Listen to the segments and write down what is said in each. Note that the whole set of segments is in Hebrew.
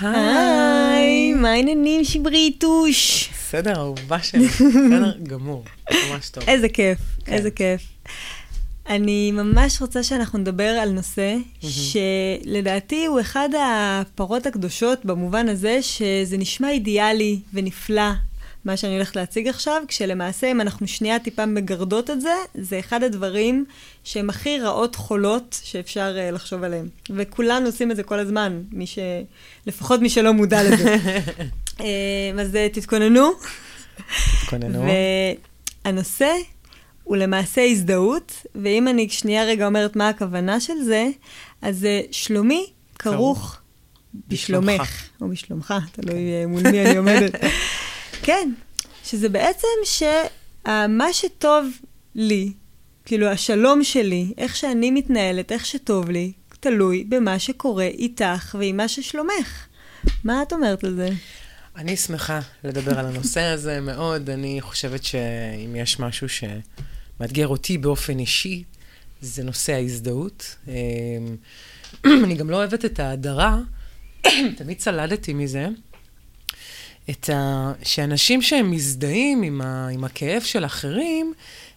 היי, מה העניינים שבריטוש? בסדר, אהובה שלי, בסדר גמור, ממש טוב. איזה כיף, כן. איזה כיף. אני ממש רוצה שאנחנו נדבר על נושא שלדעתי הוא אחד הפרות הקדושות במובן הזה שזה נשמע אידיאלי ונפלא, מה שאני הולכת להציג עכשיו, כשלמעשה אם אנחנו שנייה טיפה מגרדות את זה, זה אחד הדברים שהם הכי רעות חולות שאפשר uh, לחשוב עליהם. וכולנו עושים את זה כל הזמן, מי ש... לפחות מי שלא מודע לזה. uh, אז uh, תתכוננו. תתכוננו. והנושא הוא למעשה הזדהות, ואם אני שנייה רגע אומרת מה הכוונה של זה, אז uh, שלומי כרוך בשלומך, בשלומך. או בשלומך, תלוי uh, מול מי אני עומדת. כן, שזה בעצם שמה שטוב לי, כאילו השלום שלי, איך שאני מתנהלת, איך שטוב לי, תלוי במה שקורה איתך ועם מה ששלומך. מה את אומרת על זה? אני שמחה לדבר על הנושא הזה מאוד. אני חושבת שאם יש משהו שמאתגר אותי באופן אישי, זה נושא ההזדהות. אמ, אני גם לא אוהבת את ההדרה, תמיד צלדתי מזה. את ה... שאנשים שהם מזדהים עם, ה... עם הכאב של אחרים,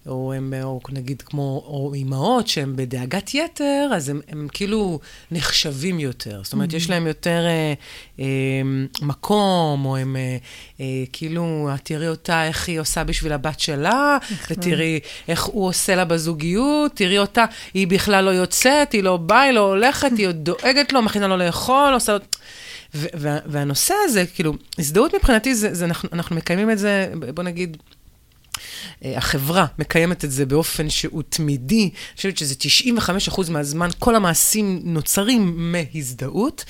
או הם, או נגיד כמו, או אימהות שהן בדאגת יתר, אז הם, הם כאילו נחשבים יותר. זאת אומרת, יש להם יותר אה, אה, מקום, או הם אה, אה, כאילו, תראי אותה, איך היא עושה בשביל הבת שלה, ותראי איך הוא עושה לה בזוגיות, תראי אותה, היא בכלל לא יוצאת, היא לא באה, היא לא הולכת, היא עוד דואגת לו, מכינה לו לאכול, עושה לו... וה- והנושא הזה, כאילו, הזדהות מבחינתי, זה, זה אנחנו, אנחנו מקיימים את זה, בוא נגיד, אה, החברה מקיימת את זה באופן שהוא תמידי. אני חושבת שזה 95% מהזמן, כל המעשים נוצרים מהזדהות.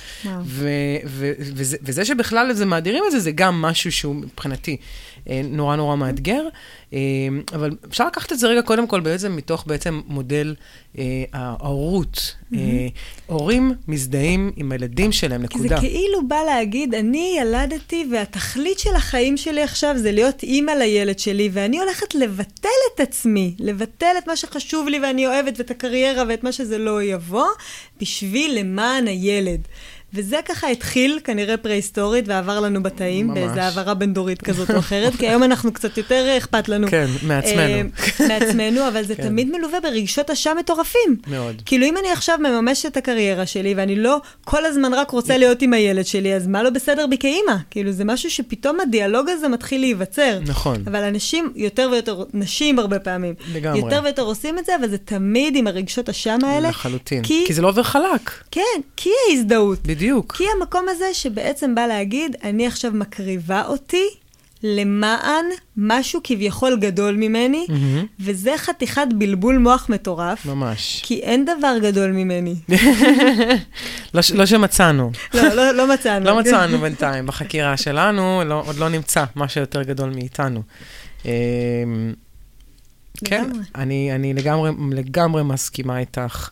ו- ו- וזה, וזה שבכלל זה מאדירים את זה, זה גם משהו שהוא מבחינתי נורא נורא מאתגר. אה, אבל אפשר לקחת את זה רגע קודם כל בעצם מתוך בעצם מודל אה, ההורות. אה, הורים מזדהים עם הילדים שלהם, כי זה נקודה. כאילו בא להגיד, אני ילדתי והתכלית של החיים שלי עכשיו זה להיות אימא לילד שלי, ואני הולכת לבטל את עצמי, לבטל את מה שחשוב לי ואני אוהבת ואת הקריירה ואת מה שזה לא יבוא, בשביל למען הילד. וזה ככה התחיל, כנראה פרה-היסטורית, ועבר לנו בתאים, ממש. באיזו העברה בין-דורית כזאת או אחרת, כי היום אנחנו קצת יותר אכפת לנו. כן, מעצמנו. אה, מעצמנו, אבל זה כן. תמיד מלווה ברגשות אשם מטורפים. מאוד. כאילו, אם אני עכשיו מממשת את הקריירה שלי, ואני לא כל הזמן רק רוצה להיות עם הילד שלי, אז מה לא בסדר בי כאימא? כאילו, זה משהו שפתאום הדיאלוג הזה מתחיל להיווצר. נכון. אבל אנשים, יותר ויותר, נשים הרבה פעמים, לגמרי. יותר ויותר עושים את זה, אבל זה תמיד עם הרגשות אשם האלה. לחלוטין. כי, כי זה לא עובר חלק. כן, כי ההזדהות. בדיוק. כי המקום הזה שבעצם בא להגיד, אני עכשיו מקריבה אותי למען משהו כביכול גדול ממני, מהמם. וזה חתיכת בלבול מוח מטורף. ממש. כי אין דבר גדול ממני. לא, ש- לא שמצאנו. לא, לא, לא מצאנו. לא מצאנו בינתיים. בחקירה שלנו לא, עוד לא נמצא משהו יותר גדול מאיתנו. כן, לגמרי. אני, אני לגמרי, לגמרי מסכימה איתך.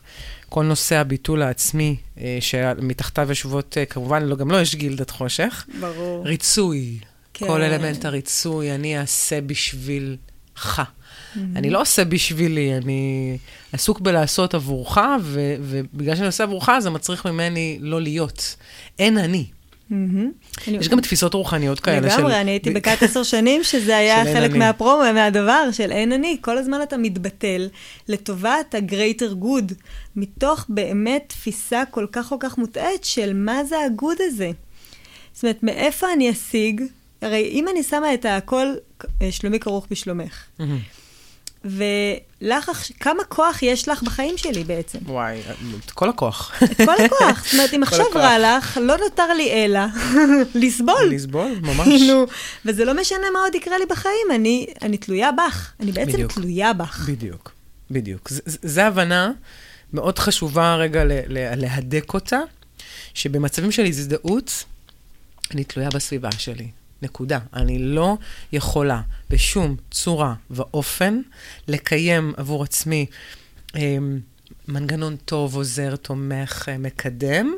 כל נושא הביטול העצמי, אה, שמתחתיו יושבות, אה, כמובן, לא, גם לא יש גילדת חושך. ברור. ריצוי, כן. כל אלמנט הריצוי, אני אעשה בשבילך. Mm-hmm. אני לא עושה בשבילי, אני עסוק בלעשות עבורך, ו- ובגלל שאני עושה עבורך, זה מצריך ממני לא להיות. אין אני. אני- יש גם תפיסות רוחניות כאלה של... לגמרי, אני הייתי בכת עשר שנים, שזה היה חלק. מהפרומו, מהדבר של אין אני. כל הזמן אתה מתבטל לטובת ה-greater good, מתוך באמת תפיסה כל כך כל כך מוטעית של מה זה הגוד הזה. זאת אומרת, מאיפה אני אשיג? הרי אם אני שמה את הכל, שלומי כרוך בשלומך, מהמם. ולך, כמה כוח יש לך בחיים שלי בעצם? וואי, את כל הכוח. את כל הכוח. זאת אומרת, אם עכשיו. רע לך, לא נותר לי אלא לסבול. לסבול, ממש. כאילו, וזה לא משנה מה עוד יקרה לי בחיים, אני, אני תלויה בך. אני בעצם בדיוק. תלויה בך. בדיוק, בדיוק. זו הבנה מאוד חשובה רגע ל- ל- להדק אותה, שבמצבים של הזדהות, אני תלויה בסביבה שלי. נקודה. אני לא יכולה בשום צורה ואופן לקיים עבור עצמי אמ, מנגנון טוב, עוזר, תומך, אה, מקדם,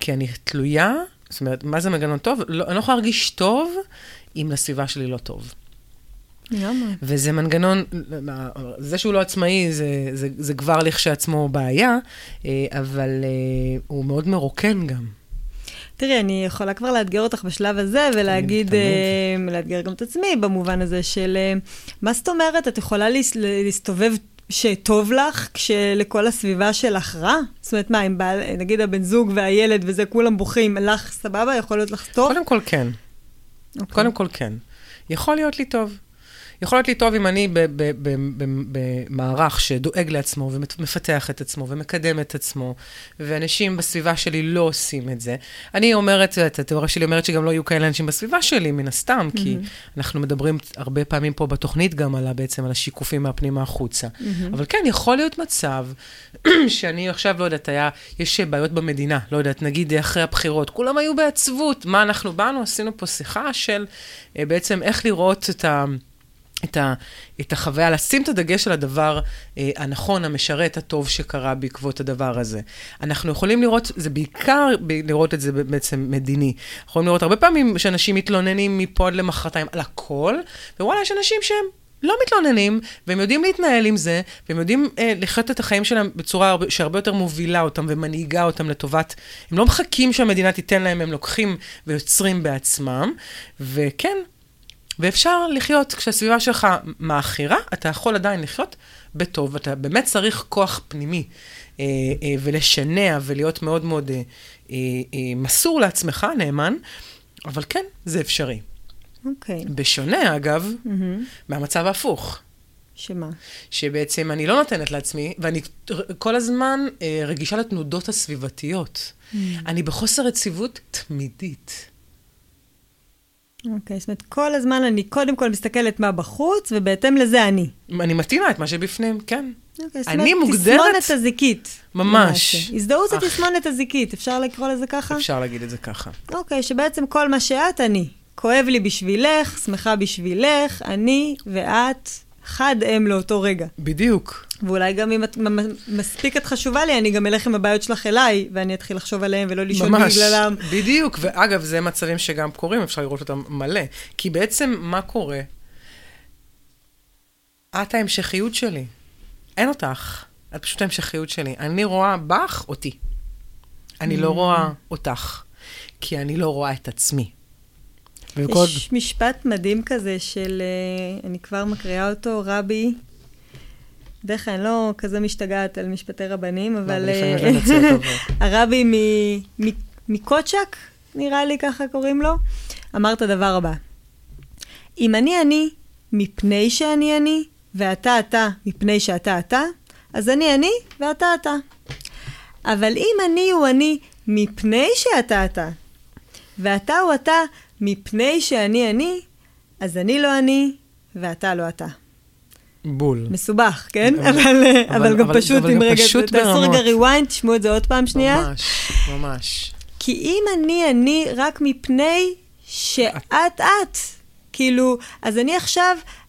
כי אני תלויה, זאת אומרת, מה זה מנגנון טוב? לא, אני לא יכולה להרגיש טוב אם לסביבה שלי לא טוב. לגמרי. וזה מנגנון, זה שהוא לא עצמאי, זה, זה, זה כבר לכשעצמו בעיה, אה, אבל אה, הוא מאוד מרוקן גם. תראי, אני יכולה כבר לאתגר אותך בשלב הזה, ולהגיד. אה, לאתגר גם את עצמי במובן הזה של, אה, מה זאת אומרת, את יכולה להס- להסתובב שטוב לך, כשלכל הסביבה שלך רע? זאת אומרת, מה, אם בעל, נגיד הבן זוג והילד וזה, כולם בוכים, לך סבבה, יכול להיות לך טוב? קודם כל כן. אוקיי. קודם כל כן. יכול להיות לי טוב. יכול להיות לי טוב אם אני במערך שדואג לעצמו ומפתח את עצמו ומקדם את עצמו, ואנשים בסביבה שלי לא עושים את זה. אני אומרת, את התיאוריה שלי אומרת שגם לא יהיו כאלה אנשים בסביבה שלי, מן הסתם, כי אנחנו מדברים הרבה פעמים פה בתוכנית גם על, בעצם על השיקופים מהפנימה החוצה. אבל כן, יכול להיות מצב שאני עכשיו, לא יודעת, היה, יש בעיות במדינה, לא יודעת, נגיד אחרי הבחירות, כולם היו בעצבות. מה אנחנו באנו? עשינו פה שיחה של אה, בעצם איך לראות את ה... את, ה, את החוויה, לשים את הדגש על הדבר אה, הנכון, המשרת, הטוב שקרה בעקבות הדבר הזה. אנחנו יכולים לראות, זה בעיקר ב- לראות את זה בעצם מדיני. אנחנו יכולים לראות הרבה פעמים שאנשים מתלוננים מפה עד למחרתיים על הכל, ווואלה, יש אנשים שהם לא מתלוננים, והם יודעים להתנהל עם זה, והם יודעים אה, לחיות את החיים שלהם בצורה הרבה, שהרבה יותר מובילה אותם ומנהיגה אותם לטובת... הם לא מחכים שהמדינה תיתן להם, הם לוקחים ויוצרים בעצמם, וכן, ואפשר לחיות, כשהסביבה שלך מעכירה, אתה יכול עדיין לחיות בטוב, אתה באמת צריך כוח פנימי אה, אה, ולשנע ולהיות מאוד מאוד אה, אה, אה, מסור לעצמך, נאמן, אבל כן, זה אפשרי. אוקיי. בשונה, אגב, מהמם. מהמצב ההפוך. שמה? שבעצם אני לא נותנת לעצמי, ואני כל הזמן אה, רגישה לתנודות הסביבתיות. אני בחוסר יציבות תמידית. אוקיי, זאת אומרת, כל הזמן אני קודם כל מסתכלת מה בחוץ, ובהתאם לזה אני. אני מתאימה את מה שבפנים, כן. אוקיי, זאת אני אומרת, מוגדרת- תסמונת הזיקית. ממש. הזדהות זה. תסמונת הזיקית, אפשר לקרוא לזה ככה? אפשר להגיד את זה ככה. אוקיי, שבעצם כל מה שאת, אני. כואב לי בשבילך, שמחה בשבילך, אני ואת חד הם לאותו רגע. בדיוק. ואולי גם אם את מספיק את חשובה לי, אני גם אלך עם הבעיות שלך אליי, ואני אתחיל לחשוב עליהם ולא לישון ממש, בגללם. בדיוק, ואגב, זה מצבים שגם קורים, אפשר לראות אותם מלא. כי בעצם, מה קורה? את ההמשכיות שלי. אין אותך, את פשוט ההמשכיות שלי. אני רואה בך אותי. אני Mm. לא רואה אותך, כי אני לא רואה את עצמי. וכל... יש משפט מדהים כזה של, אה, אני כבר מקריאה אותו, רבי, בדרך כלל אני לא כזה משתגעת על משפטי רבנים, אבל לא, לפעמים אה. הרבי מקוצ'ק, נראה לי ככה קוראים לו, אמר את הדבר הבא: אם אני אני מפני שאני אני, ואתה אתה מפני שאתה אתה, אז אני אני ואתה אתה. אבל אם אני הוא אני מפני שאתה אתה, ואתה הוא אתה מפני שאני אני, אז אני לא אני ואתה לא אתה. בול. מסובך, כן? אבל- אבל, אבל, אבל- גם אבל- פשוט אבל גם רגע, פשוט תעשו. רגע rewind, תשמעו את זה עוד פעם שנייה. ממש, ממש. כי אם אני אני רק מפני שאת את, כאילו, אז אני עכשיו אה,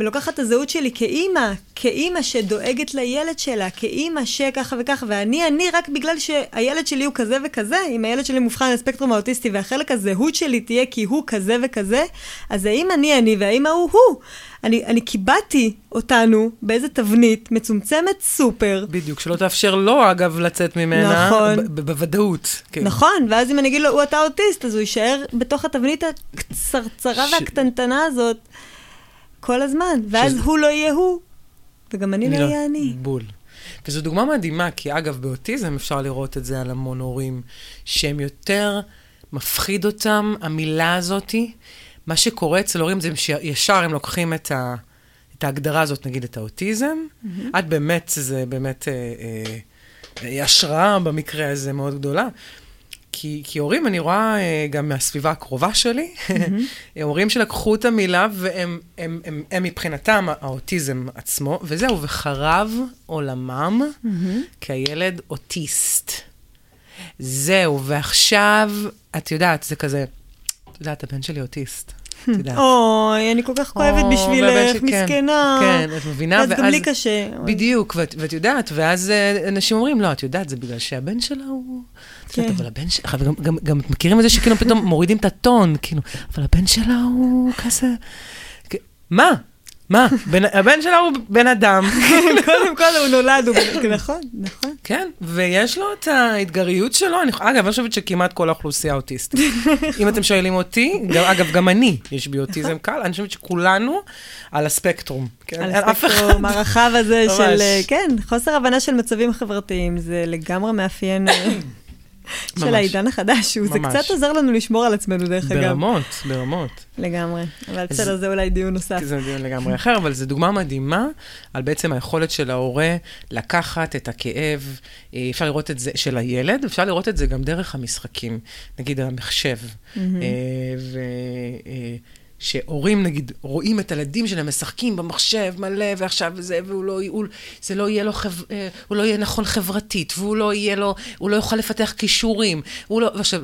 לוקחת את הזהות שלי כאימא, כאימא שדואגת לילד שלה, כאימא שככה וככה, ואני אני רק בגלל שהילד שלי הוא כזה וכזה, אם הילד שלי מובחן על הספקטרום האוטיסטי והחלק הזהות שלי תהיה כי הוא כזה וכזה, אז האם אני אני והאמא הוא הוא. אני, אני קיבעתי אותנו באיזה תבנית מצומצמת סופר, בדיוק, שלא תאפשר לו, אגב, לצאת ממנה. נכון. בוודאות. כן. נכון, ואז אם אני אגיד לו, הוא אתה אוטיסט, אז הוא יישאר בתוך התבנית הקצרצרה ש- והקטנטנה הזאת כל הזמן, ואז שזה- הוא לא יהיה הוא, וגם אני לא אהיה אני. בול. וזו דוגמה מדהימה, כי אגב, באוטיזם אפשר לראות את זה על המון הורים, שהם יותר, מפחיד אותם, המילה הזאתי. מה שקורה אצל הורים זה שישר הם לוקחים את, ה, את ההגדרה הזאת, נגיד את האוטיזם. את באמת, זה באמת אה, אה, אה, השראה במקרה הזה מאוד גדולה. כי, כי הורים, אני רואה אה, גם מהסביבה הקרובה שלי, הורים שלקחו את המילה והם הם, הם, הם מבחינתם האוטיזם עצמו, וזהו, וחרב עולמם כי הילד אוטיסט. זהו, ועכשיו, את יודעת, זה כזה, את יודעת, הבן שלי אוטיסט. את יודעת. אוי, אני כל כך כואבת בשבילך, שכן. מסכנה. כן, את מבינה? אז גם ואז- לי קשה. בדיוק, ואת, יודעת, ואז אה, אנשים אומרים, לא, את יודעת, זה בגלל שהבן שלה הוא... כן. אבל הבן שלה, גם, מכירים את זה שכאילו פתאום מורידים את הטון, כאילו, אבל הבן שלה הוא כזה... מה? מה? בן, הבן שלה הוא בן אדם. קודם כל הוא נולד, הוא... נכון, נכון. כן, ויש לו את האתגריות שלו. אני, אגב, אני חושבת שכמעט כל האוכלוסייה אוטיסטית. אם אתם שואלים אותי, גם, אגב, גם אני, יש בי אוטיזם קל, אני חושבת שכולנו על הספקטרום. כן? על. הספקטרום הרחב הזה. של, כן, חוסר הבנה של מצבים חברתיים, זה לגמרי מאפיין של ממש. העידן החדש, הוא- זה ממש. קצת עוזר לנו לשמור על עצמנו, דרך אגב. ברמות, ברמות. לגמרי. אבל בסדר, זה אולי דיון נוסף. זה דיון לגמרי אחר, אבל זו דוגמה מדהימה על בעצם היכולת של ההורה לקחת את הכאב, אה, אפשר לראות את זה, של הילד, אפשר לראות את זה גם דרך המשחקים, נגיד המחשב. אה, ו... שהורים, נגיד, רואים את הילדים שלהם משחקים במחשב מלא, ועכשיו זה, והוא לא, הוא, זה לא יהיה לו, חב, אה, הוא לא יהיה נכון חברתית, והוא לא יהיה לו, הוא לא יוכל לפתח כישורים, הוא לא, ועכשיו,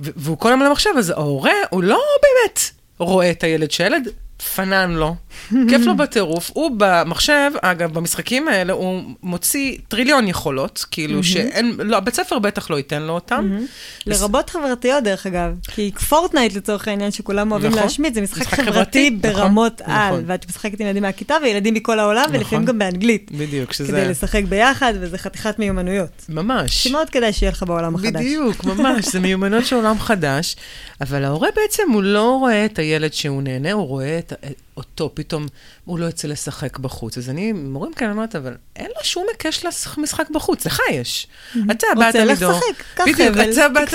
והוא כל הזמן על המחשב, אז ההורה, הוא לא באמת רואה את הילד, שהילד פנן לו, כיף לו בטירוף. הוא במחשב, אגב, במשחקים האלה, הוא מוציא טריליון יכולות, כאילו שאין, לא, בית ספר בטח לא ייתן לו אותם. לרבות חברתיות, דרך אגב. כי פורטנייט, לצורך העניין, שכולם אוהבים נכון. להשמיץ, זה משחק חברתי חברתי, ברמות נכון, על. נכון. ואת משחקת עם ילדים מהכיתה וילדים מכל העולם, ולפעמים נכון. גם באנגלית. בדיוק, שזה... כדי לשחק ביחד, וזה חתיכת מיומנויות. ממש. שמאוד כדאי שיהיה לך בעולם החדש. בדיוק, ממש, זה מיומנות של עולם חדש. אבל ההורה בעצם, הוא לא רואה את הילד שהוא נהנה, הוא רואה את, at the אותו, פתאום הוא לא יוצא לשחק בחוץ. אז אני, מורים כאלה אומרת, אבל אין לו שום היקש למשחק בחוץ, לך יש. אתה באת רוצה, לך מדור. שחק, קח בדיוק, אתה באת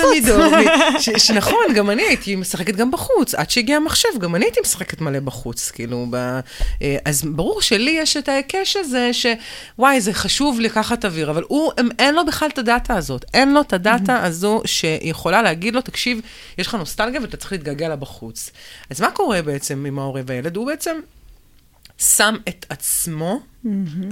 ש- שנכון, גם אני הייתי משחקת גם בחוץ. עד שהגיע המחשב, גם אני הייתי משחקת מלא בחוץ, כאילו, ב... אה, אז ברור שלי יש את ההיקש הזה, שוואי, זה חשוב לקחת אוויר, אבל הוא, אין לו בכלל את הדאטה הזאת. אין לו את הדאטה הזו שיכולה להגיד לו, תקשיב, יש לך נוסטלגיה ואתה צריך להתגעגע לה בחוץ. אז מה קורה בעצם עם ההורה והילד? הוא בעצם שם את עצמו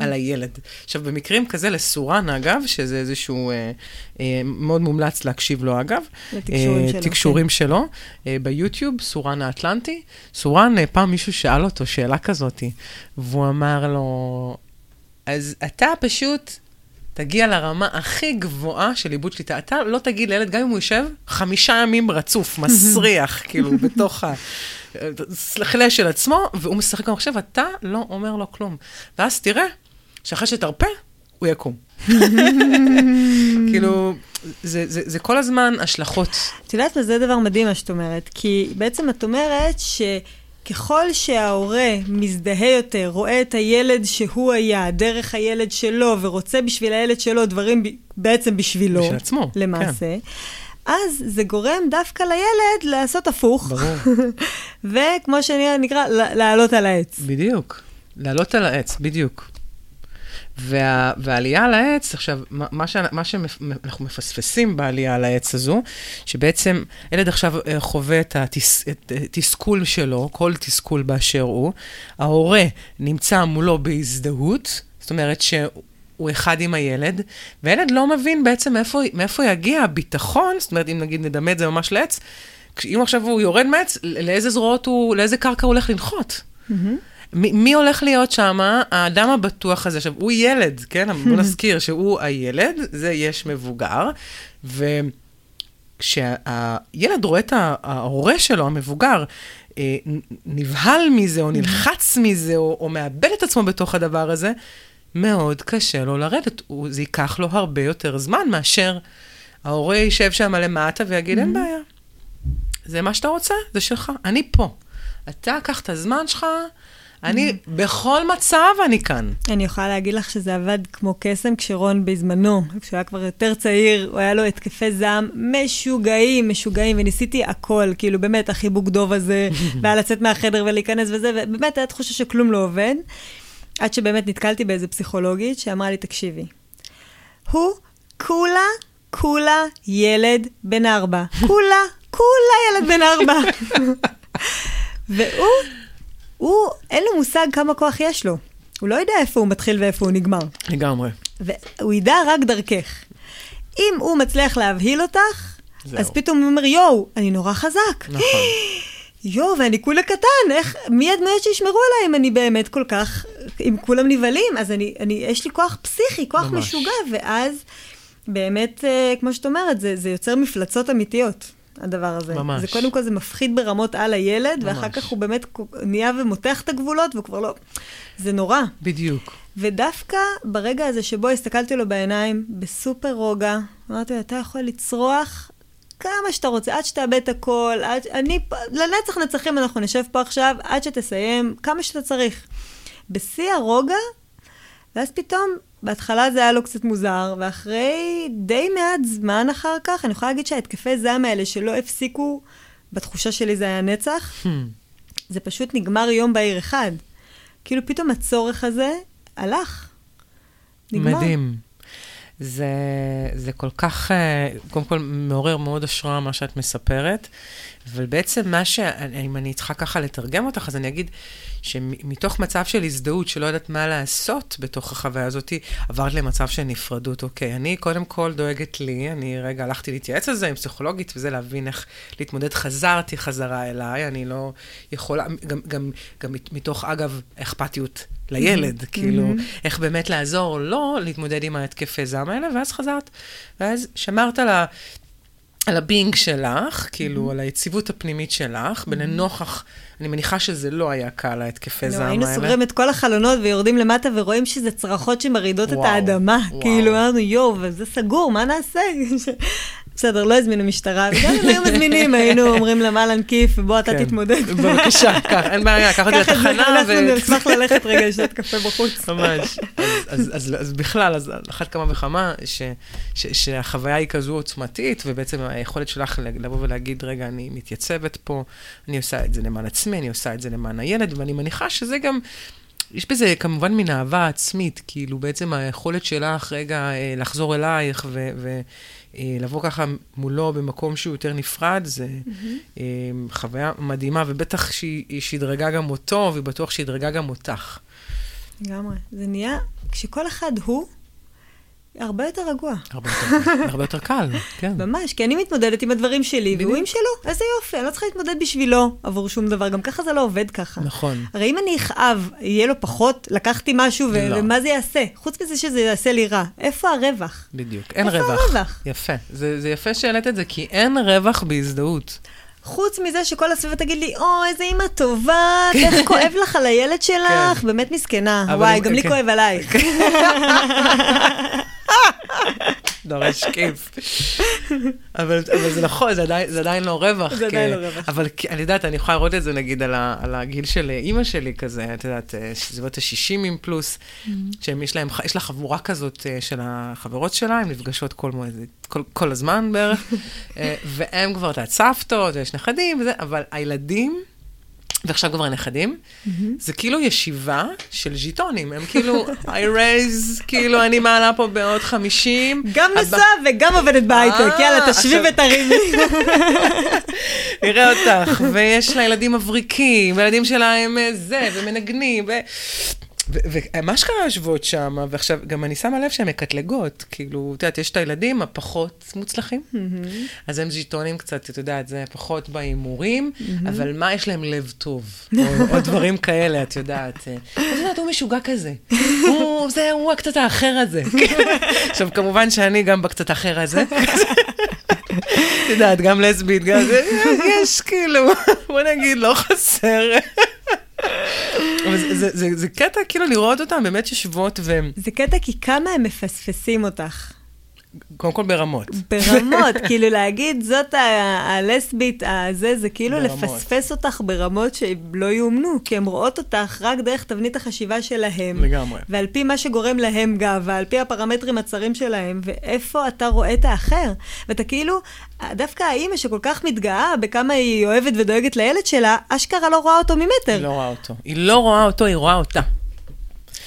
על הילד. עכשיו, במקרים כזה, לסורן, אגב, שזה איזשהו אה, אה, מאוד מומלץ להקשיב לו, אגב. לתקשורים אה, שלו, תקשורים שלו, אה, ביוטיוב, סורן האטלנטי. סורן, אה, פעם מישהו שאל אותו שאלה כזאת, והוא אמר לו, אז אתה פשוט תגיע לרמה הכי גבוהה של עיבוד שליטה. אתה לא תגיד לילד, גם אם הוא יושב חמישה ימים רצוף, מסריח, כאילו, בתוך ה... סלחלה של עצמו, והוא משחק במחשב, אתה לא אומר לו כלום. ואז תראה, שאחרי שתרפה, הוא יקום. כאילו, זה, זה, זה כל הזמן השלכות. את יודעת מה, זה דבר מדהים מה שאת אומרת, כי בעצם את אומרת שככל שההורה מזדהה יותר, רואה את הילד שהוא היה, דרך הילד שלו, ורוצה בשביל הילד שלו דברים ב- בעצם בשבילו, בשביל עצמו, כן. אז זה גורם דווקא לילד לעשות הפוך. ברור. וכמו שנקרא, לעלות על העץ. בדיוק. לעלות על העץ, בדיוק. וה, והעלייה על העץ, עכשיו, מה, מה, ש, מה שאנחנו מפספסים בעלייה על העץ הזו, שבעצם ילד עכשיו אה, חווה את התסכול שלו, כל תסכול באשר הוא, ההורה נמצא מולו בהזדהות, זאת אומרת שהוא אחד עם הילד, והילד לא מבין בעצם מאיפה, מאיפה יגיע הביטחון, זאת אומרת, אם נגיד נדמה את זה ממש לעץ, אם עכשיו הוא יורד מעץ, לאיזה זרועות הוא, לאיזה קרקע הוא הולך לנחות. מי, מי הולך להיות שם? האדם הבטוח הזה. עכשיו, הוא ילד, כן? בוא נזכיר שהוא הילד, זה יש מבוגר, וכשהילד רואה את ההורה שלו, המבוגר, אה, נבהל מזה, או נלחץ מזה, או, או מאבד את עצמו בתוך הדבר הזה, מאוד קשה לו לרדת. הוא, זה ייקח לו הרבה יותר זמן מאשר ההורה יישב שם למטה ויגיד, אין בעיה. זה מה שאתה רוצה, זה שלך, אני פה. אתה, קח את הזמן שלך, אני, בכל מצב אני כאן. אני יכולה להגיד לך שזה עבד כמו קסם כשרון בזמנו, כשהוא היה כבר יותר צעיר, הוא היה לו התקפי זעם משוגעים, משוגעים, וניסיתי הכל, כאילו באמת, החיבוק דוב הזה, והיה לצאת מהחדר ולהיכנס וזה, ובאמת הייתה תחושה שכלום לא עובד, עד שבאמת נתקלתי באיזה פסיכולוגית שאמרה לי, תקשיבי, הוא כולה, כולה ילד בן ארבע. כולה, כולה ילד בן ארבע. והוא... הוא, אין לו מושג כמה כוח יש לו. הוא לא יודע איפה הוא מתחיל ואיפה הוא נגמר. לגמרי. והוא ידע רק דרכך. אם הוא מצליח להבהיל אותך, זהו. אז פתאום הוא אומר, יואו, אני נורא חזק. נכון. יואו, ואני כולה קטן, איך, מי הדמויות שישמרו עליי אם אני באמת כל כך, אם כולם נבהלים? אז אני, אני, יש לי כוח פסיכי, כוח ממש. משוגע, ואז באמת, אה, כמו שאת אומרת, זה, זה יוצר מפלצות אמיתיות. הדבר הזה. ממש. זה קודם כל, זה מפחיד ברמות על הילד, ממש. ואחר כך הוא באמת נהיה ומותח את הגבולות, והוא כבר לא... זה נורא. בדיוק. ודווקא ברגע הזה שבו הסתכלתי לו בעיניים, בסופר רוגע, אמרתי לו, אתה יכול לצרוח כמה שאתה רוצה, עד שתאבד את הכל, עד... אני, לנצח נצחים אנחנו נשב פה עכשיו, עד שתסיים, כמה שאתה צריך. בשיא הרוגע, ואז פתאום, בהתחלה זה היה לו קצת מוזר, ואחרי די מעט זמן אחר כך, אני יכולה להגיד שההתקפי זעם האלה שלא הפסיקו, בתחושה שלי זה היה נצח, Hmm. זה פשוט נגמר יום בהיר אחד. כאילו פתאום הצורך הזה הלך. נגמר. מדהים. זה, זה כל כך, אה, קודם כל, מעורר מאוד השראה מה שאת מספרת, אבל בעצם מה ש... אם אני צריכה ככה לתרגם אותך, אז אני אגיד שמתוך מצב של הזדהות, שלא יודעת מה לעשות בתוך החוויה הזאת, עברת למצב של נפרדות. אוקיי, אני קודם כל דואגת לי, אני רגע הלכתי להתייעץ על זה עם פסיכולוגית, וזה להבין איך להתמודד. חזרתי חזרה אליי, אני לא יכולה, גם, גם, גם מתוך, אגב, אכפתיות לילד, כאילו, איך באמת לעזור לו להתמודד עם ההתקפי זעם האלה, ואז חזרת, ואז שמרת על ה... על הבינג שלך, כאילו, על היציבות הפנימית שלך, ולנוכח, אני מניחה שזה לא היה קל, ההתקפי זעם לא, האלה. היינו סוגרים את כל החלונות ויורדים למטה ורואים שזה צרחות שמרעידות את האדמה. וואו. כאילו, אמרנו, יואו, וזה סגור, מה נעשה? בסדר, לא הזמינו משטרה, וגם אם היו מזמינים, היינו אומרים למלן כיף, בוא אתה כן. תתמודד. בבקשה, קח, אין בעיה, קח אותי לתחנה, אנחנו נשמח ללכת רגע לשתות קפה בחוץ. ממש. אז, בכלל, אז אחת כמה וכמה, שהחוויה היא כזו עוצמתית, ובעצם היכולת שלך לבוא ולהגיד, רגע, אני מתייצבת פה, אני עושה את זה למען עצמי, אני עושה את זה למען הילד, ואני מניחה שזה גם... יש בזה כמובן מין אהבה עצמית, כאילו בעצם היכולת שלך רגע אה, לחזור אלייך ו... אה, לבוא ככה מולו במקום שהוא יותר נפרד, זה אה, חוויה מדהימה, ובטח שהיא היא שדרגה גם אותו, והיא בטוח שדרגה גם אותך. לגמרי. זה נהיה, כשכל אחד הוא, הרבה יותר רגוע. הרבה יותר, הרבה יותר קל, כן. ממש, כי אני מתמודדת עם הדברים שלי, והוא. עם שלו, איזה יופי, אני לא צריכה להתמודד בשבילו עבור שום דבר, גם ככה זה לא עובד ככה. נכון. הרי אם אני אכאב, יהיה לו פחות, לקחתי משהו, ו- לא. ומה זה יעשה? חוץ מזה שזה יעשה לי רע. איפה הרווח? בדיוק, אין איפה רווח. הרווח? יפה. זה, זה יפה שהעלית את זה, כי אין רווח בהזדהות. חוץ מזה שכל הסביבה תגיד לי, או, איזה אימא טובה, איך כואב לך על הילד שלך, כן. באמת מסכנה. וואי, גם לי כן. כואב עלייך. דורש כיף. אבל, אבל זה נכון, זה עדיין, זה עדיין לא רווח. זה כי- עדיין לא רווח. אבל אני יודעת, אני יכולה לראות את זה נגיד על, ה, על הגיל של אימא שלי כזה, את יודעת, אה, סביבות ה-60 עם פלוס, Mm-hmm. שהם, יש להם, יש לה חבורה כזאת אה, של החברות שלה, הן נפגשות כל, מועד- כל, כל הזמן בערך, אה, והם כבר, את יודעת, סבתות, ויש נכדים וזה, אבל הילדים, ועכשיו כבר הנכדים, זה כאילו ישיבה של ז'יטונים, הם כאילו, I raise, כאילו, אני מעלה פה בעוד 50. גם נשואה וגם עובדת בהייטק, אה, יאללה, תשבי עכשיו- ותרימי. נראה אותך, ויש לה ילדים מבריקים, והילדים שלה הם אה, זה, ומנגנים, ו... ומה שקרה יושבות שם, ועכשיו, גם אני שמה לב שהן מקטלגות, כאילו, את יודעת, יש את הילדים הפחות מוצלחים, אז הם ז'יטונים קצת, את יודעת, זה פחות בהימורים, אבל מה, יש להם לב טוב, או, או דברים כאלה, את יודעת. אה, את יודעת, הוא משוגע כזה, הוא, זה, הוא הקצת האחר הזה. עכשיו, כמובן שאני גם בקצת האחר הזה. את יודעת, גם לסבית, גם זה, יש כאילו, בוא נגיד, לא חסר. אבל זה, זה, זה, זה קטע כאילו לראות אותם באמת יושבות, וקודם זה קטע כי כמה הם מפספסים אותך. כל ברמות. ברמות, כאילו להגיד, זאת הלסבית, הזה, זה כאילו ברמות. לפספס אותך ברמות שלא יאומנו, כי הן רואות אותך רק דרך תבנית החשיבה שלהם. לגמרי. ועל פי מה שגורם להם גאווה, על פי הפרמטרים הצרים שלהם, ואיפה אתה רואה את האחר. ואתה כאילו, דווקא האימא שכל כך מתגאה בכמה היא אוהבת ודואגת לילד שלה, אשכרה לא רואה אותו ממטר. היא לא רואה אותו. היא לא רואה אותו, היא רואה אותה.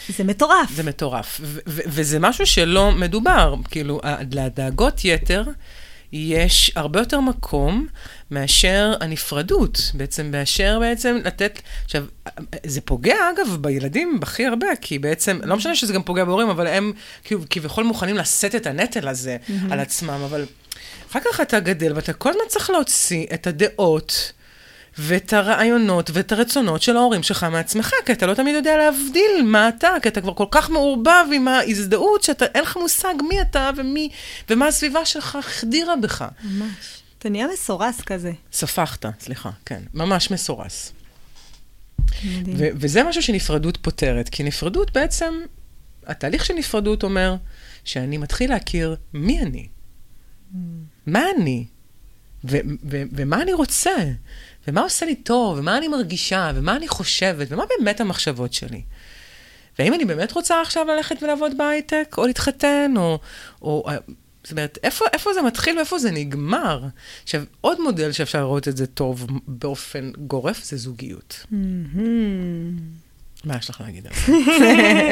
זה מטורף. זה מטורף. ו- ו- וזה משהו שלא מדובר. כאילו, לדאגות יתר יש הרבה יותר מקום מאשר הנפרדות. בעצם, מאשר בעצם לתת... עכשיו, זה פוגע, אגב, בילדים הכי הרבה, כי בעצם, לא משנה שזה גם פוגע בהורים, אבל הם כאילו, כביכול מוכנים לשאת את הנטל הזה על עצמם, אבל אחר כך אתה גדל ואתה כל הזמן צריך להוציא את הדעות. ואת הרעיונות ואת הרצונות של ההורים שלך מעצמך, כי אתה לא תמיד יודע להבדיל מה אתה, כי אתה כבר כל כך מעורבב עם ההזדהות, שאתה, אין לך מושג מי אתה ומי, ומה הסביבה שלך החדירה בך. ממש. אתה נהיה מסורס כזה. ספחת, סליחה, כן. ממש מסורס. מדהים. ו- וזה משהו שנפרדות פותרת, כי נפרדות בעצם, התהליך של נפרדות אומר שאני מתחיל להכיר מי אני, מה אני, ו- ו- ומה אני רוצה, ומה עושה לי טוב, ומה אני מרגישה, ומה אני חושבת, ומה באמת המחשבות שלי. והאם אני באמת רוצה עכשיו ללכת ולעבוד בהייטק, או להתחתן, או... או זאת אומרת, איפה, איפה זה מתחיל ואיפה זה נגמר? עכשיו, עוד מודל שאפשר לראות את זה טוב באופן גורף, זה זוגיות. מה יש לך להגיד על זה?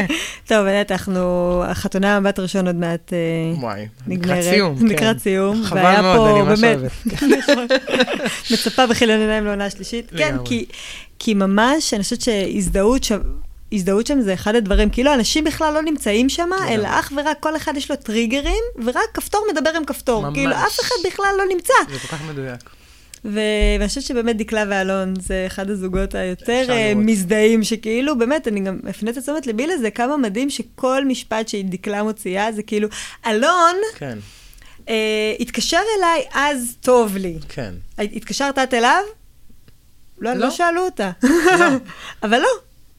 טוב, באמת, אנחנו, החתונה המבט ראשון עוד מעט אה, וואי, נגמרת. לקראת סיום. כן. לקראת סיום. חבל והיה מאוד, פה אני ממש באמת- אוהבת. מצפה בכיליון עיניים לעונה השלישית. כן. כי, כי ממש, אני חושבת שהזדהות שם... הזדהות שם זה אחד הדברים, כאילו אנשים בכלל לא נמצאים שם. אלא אך ורק כל אחד יש לו טריגרים, ורק כפתור מדבר עם כפתור. ממש. כאילו אף אחד בכלל לא נמצא. זה כל כך מדויק. ואני חושבת שבאמת דקלה ואלון זה אחד הזוגות היותר אה. מזדהים, שכאילו, באמת, אני גם הפנה את תשומת ליבי לזה, כמה מדהים שכל משפט שדקלה מוציאה זה כאילו, אלון, כן, אה, התקשר אליי, אז טוב לי. כן. התקשרת את אליו? לא, לא. לא שאלו אותה. לא. אבל לא,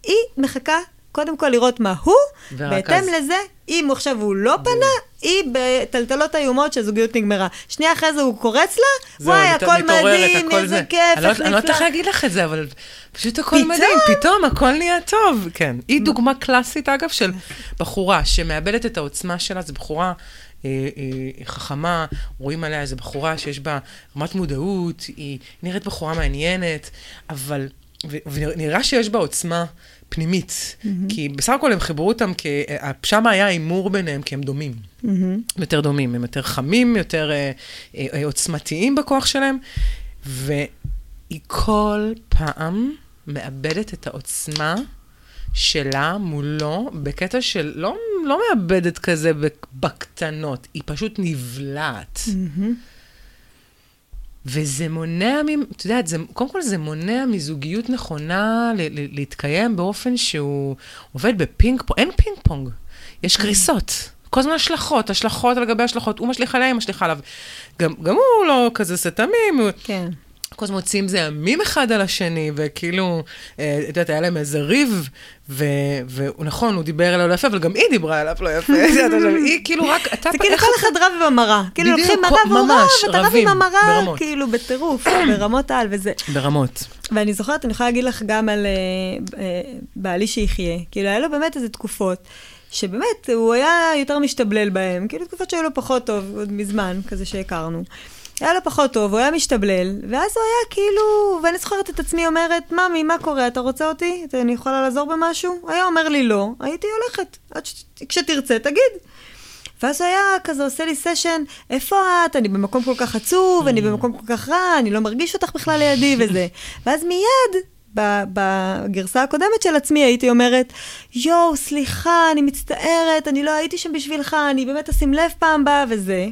היא מחכה קודם כל לראות מה הוא, בהתאם אז. לזה, אם עכשיו הוא לא פנה, היא בטלטלות איומות שהזוגיות נגמרה. שנייה אחרי זה הוא קורץ לה, וואי, הכל מדהים, איזה זה. כיף, לא- איך אני לא יודעת איך נפלא. להגיד לך את זה, אבל פשוט הכל? מדהים, פתאום הכל נהיה טוב. כן. היא דוגמה קלאסית, אגב, של בחורה שמאבדת את העוצמה שלה, זו בחורה אה, אה, חכמה, רואים עליה איזו בחורה שיש בה רמת מודעות, היא נראית בחורה מעניינת, אבל, ונראה שיש בה עוצמה. פנימית, כי בסך הכל הם חיברו אותם, כי אה, שם היה הימור ביניהם, כי הם דומים. מהמם. יותר דומים, הם יותר חמים, יותר אה, אה, אה, עוצמתיים בכוח שלהם, והיא כל פעם מאבדת את העוצמה שלה מולו, בקטע של לא, לא מאבדת כזה בק- בקטנות, היא פשוט נבלעת. מהמם. וזה מונע, מ- את יודעת, זה, קודם כל זה מונע מזוגיות נכונה ל- ל- להתקיים באופן שהוא עובד בפינג פונג, אין פינג פונג, יש קריסות. כל הזמן השלכות, השלכות על גבי השלכות, הוא משליך עליה, היא משליכה עליו. גם, גם הוא לא כזה תמים, כן. כל הזמן מוצאים זעמים אחד על השני, וכאילו, אה, את יודעת, היה להם איזה ריב, ונכון, הוא דיבר אליו לא יפה, אבל גם היא דיברה אליו לא יפה. היא כאילו רק, אתה... זה כאילו כל אחד רב במראה. כאילו בדיוק, לוקחים מראה והוא רב, אתה רב עם המראה. כאילו בטירוף, ברמות על וזה. ברמות. ואני זוכרת, אני יכולה להגיד לך גם על אה, אה, בעלי שיחיה. כאילו, היה לו באמת איזה תקופות, שבאמת, הוא היה יותר משתבלל בהם. כאילו, תקופות שהיו לו פחות טוב, עוד מזמן, כזה שהכרנו. היה לו פחות טוב, הוא היה משתבלל, ואז הוא היה כאילו, ואני זוכרת את עצמי אומרת, ממי, מה קורה, אתה רוצה אותי? אני יכולה לעזור במשהו? היה אומר לי לא, הייתי הולכת, עד ש... כשתרצה, תגיד. ואז הוא היה כזה עושה לי סשן, איפה את? אני במקום כל כך עצוב, אני במקום כל כך רע, אני לא מרגיש אותך בכלל לידי וזה. ואז מיד, בגרסה הקודמת של עצמי הייתי אומרת, יואו, סליחה, אני מצטערת, אני לא הייתי שם בשבילך, אני באמת אשים לב פעם הבאה וזה.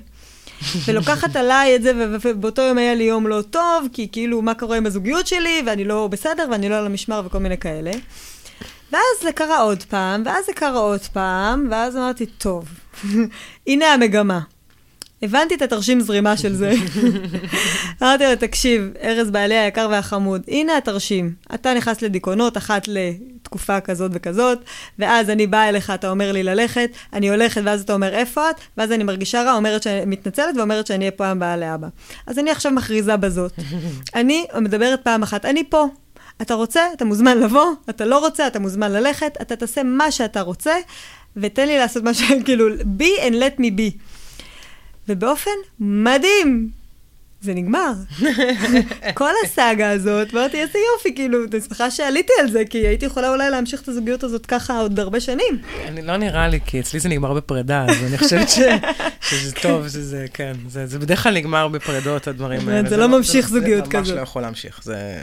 ולוקחת עליי את זה, ובאותו יום היה לי יום לא טוב, כי כאילו, מה קורה עם הזוגיות שלי, ואני לא בסדר, ואני לא על המשמר וכל מיני כאלה. ואז זה קרה עוד פעם, ואז זה קרה עוד פעם, ואז אמרתי, טוב, הנה המגמה. הבנתי את התרשים זרימה של זה. אמרתי לו, תקשיב, ארז בעלי היקר והחמוד, הנה התרשים. אתה נכנס לדיכאונות אחת לתקופה כזאת וכזאת, ואז אני באה אליך, אתה אומר לי ללכת, אני הולכת, ואז אתה אומר, איפה את? ואז אני מרגישה רע, אומרת שאני מתנצלת ואומרת שאני אהיה פעם הבאה לאבא. אז אני עכשיו מכריזה בזאת. אני מדברת פעם אחת, אני פה. אתה רוצה, אתה מוזמן לבוא, אתה לא רוצה, אתה מוזמן ללכת, אתה תעשה מה שאתה רוצה, ותן לי לעשות מה ש... כאילו, be and let me be. ובאופן מדהים, זה נגמר. כל הסאגה הזאת, ואמרתי, איזה יופי, כאילו, אני שמחה שעליתי על זה, כי הייתי יכולה אולי להמשיך את הזוגיות הזאת ככה עוד הרבה שנים. אני לא נראה לי, כי אצלי זה נגמר בפרידה, אז אני חושבת ש, שזה טוב, שזה, כן, זה, זה בדרך כלל נגמר בפרידות, הדברים האלה. זה לא ממשיך זוגיות זה ממש כזאת. לא יכול להמשיך, זה,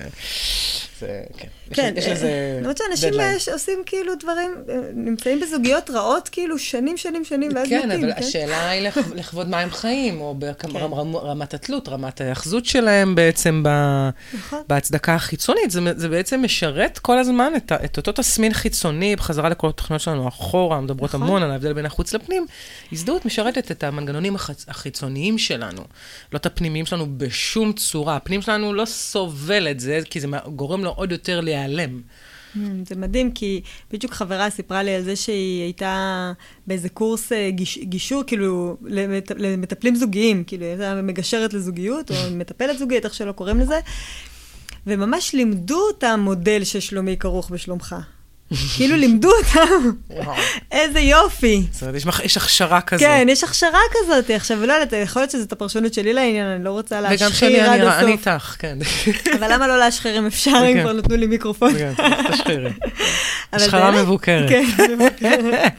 זה, כן. כן, יש לזה למרות שאנשים. יש- עושים כאילו דברים, אה, נמצאים בזוגיות רעות כאילו שנים, שנים, שנים, ואז כן, מתים, אבל השאלה היא לכ- לכבוד מה הם חיים, או ברמת התלות, רמת ההיאחזות שלהם בעצם נכון. בהצדקה החיצונית. זה, בעצם משרת כל הזמן את, אותו תסמין חיצוני, בחזרה לכל התוכניות שלנו אחורה, מדברות נכון. המון על ההבדל בין החוץ לפנים. הזדהות משרתת את המנגנונים החיצוניים שלנו, לא את הפנימיים שלנו בשום צורה. הפנים שלנו לא סובל את זה, כי זה גורם לו עוד יותר להיעלם. Mm, זה מדהים, כי בדיוק חברה סיפרה לי על זה שהיא הייתה באיזה קורס אה, גיש, גישור, כאילו, למט, למטפלים זוגיים, כאילו, היא הייתה מגשרת לזוגיות, או מטפלת זוגית, איך שלא קוראים לזה, וממש לימדו אותה מודל של שלומי כרוך בשלומך. כאילו לימדו אותם. איזה יופי. זאת אומרת, יש, הכשרה כזו. כן, יש הכשרה כזאת. עכשיו, לא יודעת, יכול להיות שזאת הפרשנות שלי לעניין, אני לא רוצה וגם שלי, להשחיר עד אני, אני הסוף. איתך, כן. אבל למה לא להשחיר אם אפשר, אם כן. כבר נתנו לי מיקרופון? כן, תשחירי. השחרה מבוקרת. כן, מבוקרת.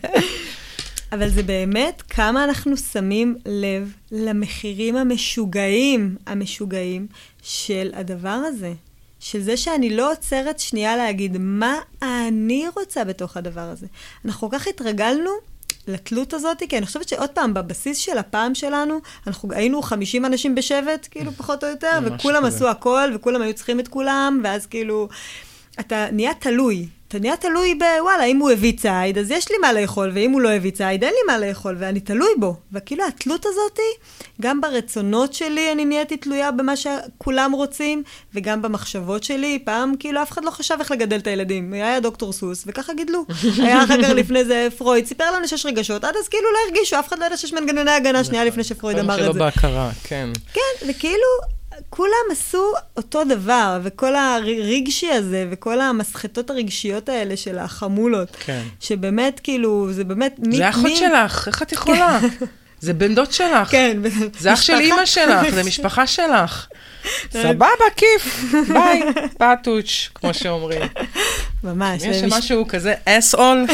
אבל זה באמת כמה אנחנו שמים לב למחירים המשוגעים, המשוגעים, של הדבר הזה. של זה שאני לא עוצרת שנייה להגיד מה אני רוצה בתוך הדבר הזה. אנחנו כל כך התרגלנו לתלות הזאת, כי אני חושבת שעוד פעם, בבסיס של הפעם שלנו, אנחנו היינו 50 אנשים בשבט, כאילו, פחות או יותר, וכולם כזה. עשו הכל, וכולם היו צריכים את כולם, ואז כאילו, אתה נהיה תלוי. אתה נהיה תלוי בוואלה, אם הוא הביא ציד, אז יש לי מה לאכול, ואם הוא לא הביא ציד, אין לי מה לאכול, ואני תלוי בו. וכאילו התלות הזאת, גם ברצונות שלי אני נהייתי תלויה במה שכולם רוצים, וגם במחשבות שלי. פעם כאילו אף אחד לא חשב איך לגדל את הילדים. היה דוקטור סוס, וככה גידלו. היה אחר כך לפני זה פרויד, סיפר לנו שיש רגשות, עד אז כאילו לא הרגישו, אף אחד לא ידע שיש מנגנוני הגנה שנייה לפני שפרויד אמר את זה. בהכרה, כן. כן, וכאילו, כולם עשו אותו דבר, וכל הרגשי הזה, וכל המסחטות הרגשיות האלה של החמולות, כן. שבאמת, כאילו, זה באמת... מי- זה אחות מי- שלך, איך את יכולה? זה בן דוד שלך. כן. זה אח של. אימא שלך, זה משפחה שלך. סבבה, כיף, ביי, פטוץ', כמו שאומרים. ממש. יש משהו כזה אס-אול,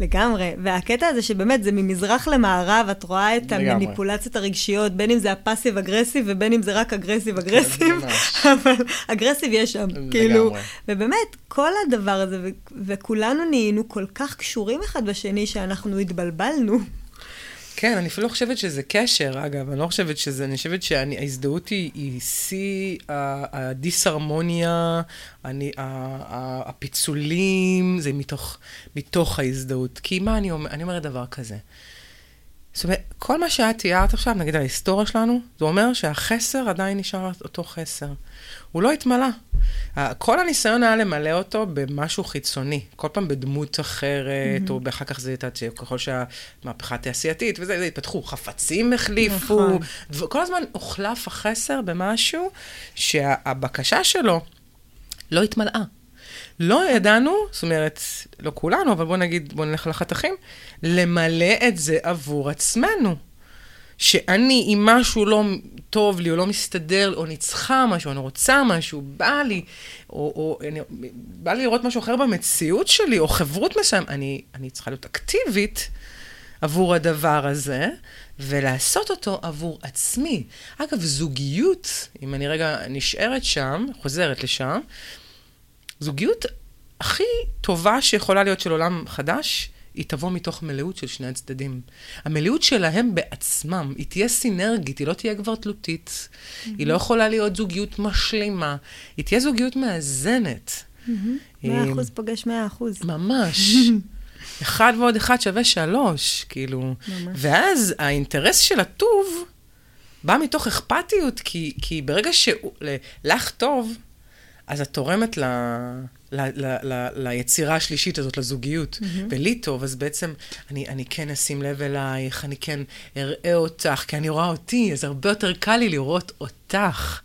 לגמרי. והקטע הזה שבאמת זה ממזרח למערב, את רואה את לגמרי. המניפולציות הרגשיות, בין אם זה ה passive aggressive ובין אם זה רק aggressive aggressive, כן, ממש. אבל aggressive יש שם, כאילו. לגמרי. ובאמת, כל הדבר הזה, וכולנו נהיינו כל כך קשורים אחד בשני, שאנחנו התבלבלנו. כן, אני אפילו לא חושבת שזה קשר, אגב, אני לא חושבת שזה, אני חושבת שההזדהות היא היא שיא הדיסהרמוניה, אני- הפיצולים, זה מתוך, מתוך ההזדהות. כי מה אני אומרת? אני אומרת דבר כזה. זאת אומרת, כל מה שאת תיארת עכשיו, נגיד ההיסטוריה שלנו, זה אומר שהחסר עדיין נשאר אותו חסר. הוא לא התמלא. כל הניסיון היה למלא אותו במשהו חיצוני, כל פעם בדמות אחרת, mm-hmm. או אחר כך זה הייתה, ככל שהמהפכה התעשייתית וזה, זה התפתחו, חפצים החליפו, נכון. כל הזמן הוחלף החסר במשהו שהבקשה שלו לא התמלאה. לא ידענו, זאת אומרת, לא כולנו, אבל בוא נגיד, בוא נלך לחתכים, למלא את זה עבור עצמנו. שאני, אם משהו לא טוב לי, או לא מסתדר, או ניצחה משהו, אני רוצה משהו, בא לי, או, או אני, בא לי לראות משהו אחר במציאות שלי, או חברות מסוים, אני, אני צריכה להיות אקטיבית עבור הדבר הזה, ולעשות אותו עבור עצמי. אגב, זוגיות, אם אני רגע נשארת שם, חוזרת לשם, זוגיות הכי טובה שיכולה להיות של עולם חדש, היא תבוא מתוך מלאות של שני הצדדים. המלאות שלהם בעצמם, היא תהיה סינרגית, היא לא תהיה כבר תלותית. היא לא יכולה להיות זוגיות משלימה, היא תהיה זוגיות מאזנת. מאה אחוז פוגש מאה אחוז. ממש. אחד ועוד אחד שווה שלוש, כאילו. ממש. ואז האינטרס של הטוב בא מתוך אכפתיות, כי, כי ברגע שלך טוב, אז את תורמת ל, ל, ל, ל, ליצירה השלישית הזאת, לזוגיות. Mm-hmm. ולי טוב, אז בעצם אני, אני כן אשים לב אלייך, אני כן אראה אותך, כי אני רואה אותי, אז הרבה יותר קל לי לראות אותך.